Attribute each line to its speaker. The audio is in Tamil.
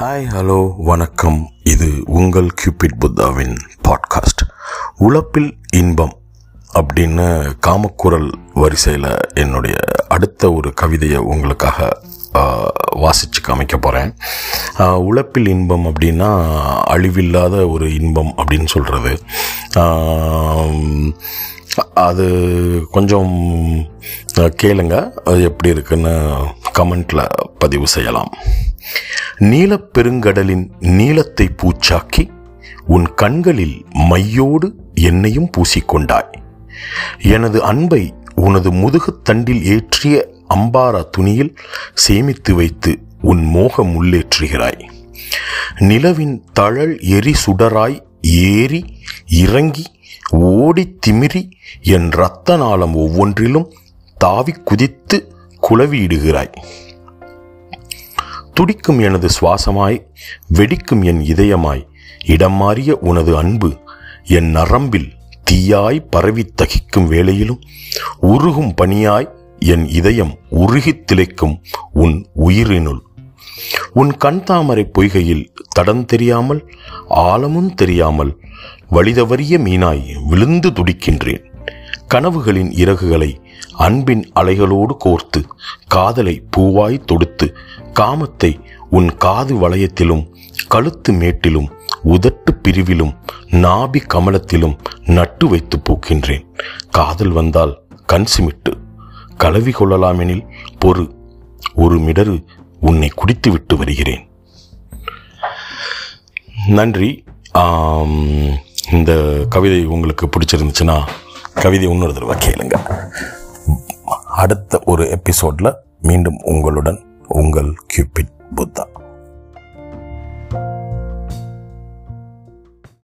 Speaker 1: ஹாய் ஹலோ வணக்கம். இது உங்கள் கியூபிட் புத்தாவின் பாட்காஸ்ட் உழப்பில் இன்பம் அப்படின்னு காமக்குரல் வரிசையில் என்னுடைய அடுத்த ஒரு கவிதையை உங்களுக்காக வாசித்து காமிக்க போகிறேன் உழப்பில் இன்பம் அப்படின்னா அழிவில்லாத ஒரு இன்பம் அப்படின்னு சொல்கிறது அது கொஞ்சம் கேளுங்க. அது எப்படி இருக்குன்னு கமெண்ட்டில் பதிவு செய்யலாம். நீலப்பெருங்கடலின் நீளத்தை பூச்சாக்கி உன் கண்களில் மையோடு என்னையும் பூசிக்கொண்டாய். எனது அன்பை உனது முதுகுத் தண்டில் ஏற்றிய அம்பாரா துணியில் சேமித்து வைத்து உன் மோகம் உள்ளேற்றுகிறாய். நிலவின் தழல் எரி சுடராய் ஏறி இறங்கி ஓடி திமிரி என் இரத்த நாளம் ஒவ்வொன்றிலும் தாவி குதித்து குளவியிடுகிறாய். துடிக்கும் எனது சுவாசமாய் வெடிக்கும் என் இதயமாய் இடம் மாறிய உனது அன்பு என் நரம்பில் தீயாய் பரவி தகிக்கும் வேளையிலும் உருகும் பனியாய் என் இதயம் உருகித் திளைக்கும் உன் உயிரினுள் உன் கண் தாமரை பொய்கையில் தடம் தெரியாமல் ஆழமும் தெரியாமல் வழிதவறிய மீனாய் விழுந்து துடிக்கின்றேன். கனவுகளின் இறகுகளை அன்பின் அலைகளோடு கோர்த்து காதலை பூவாய் தொடுத்து காமத்தை உன் காது வளையத்திலும் கழுத்து மேட்டிலும் உதட்டு பிரிவிலும் நாபி கமலத்திலும் நட்டு வைத்து பூக்கின்றேன். காதல் வந்தால் கண் சிமிட்டு. கலவி கொள்ளலாமெனில் பொறு. ஒரு மிடரு உன்னை குடித்து விட்டு வருகிறேன். நன்றி. இந்த கவிதை உங்களுக்கு பிடிச்சிருந்துச்சுன்னா கவிதை இன்னொரு தடவை கேளுங்க. அடுத்த ஒரு எபிசோடில் மீண்டும் உங்களுடன் உங்கள் கியூபிட் புத்தா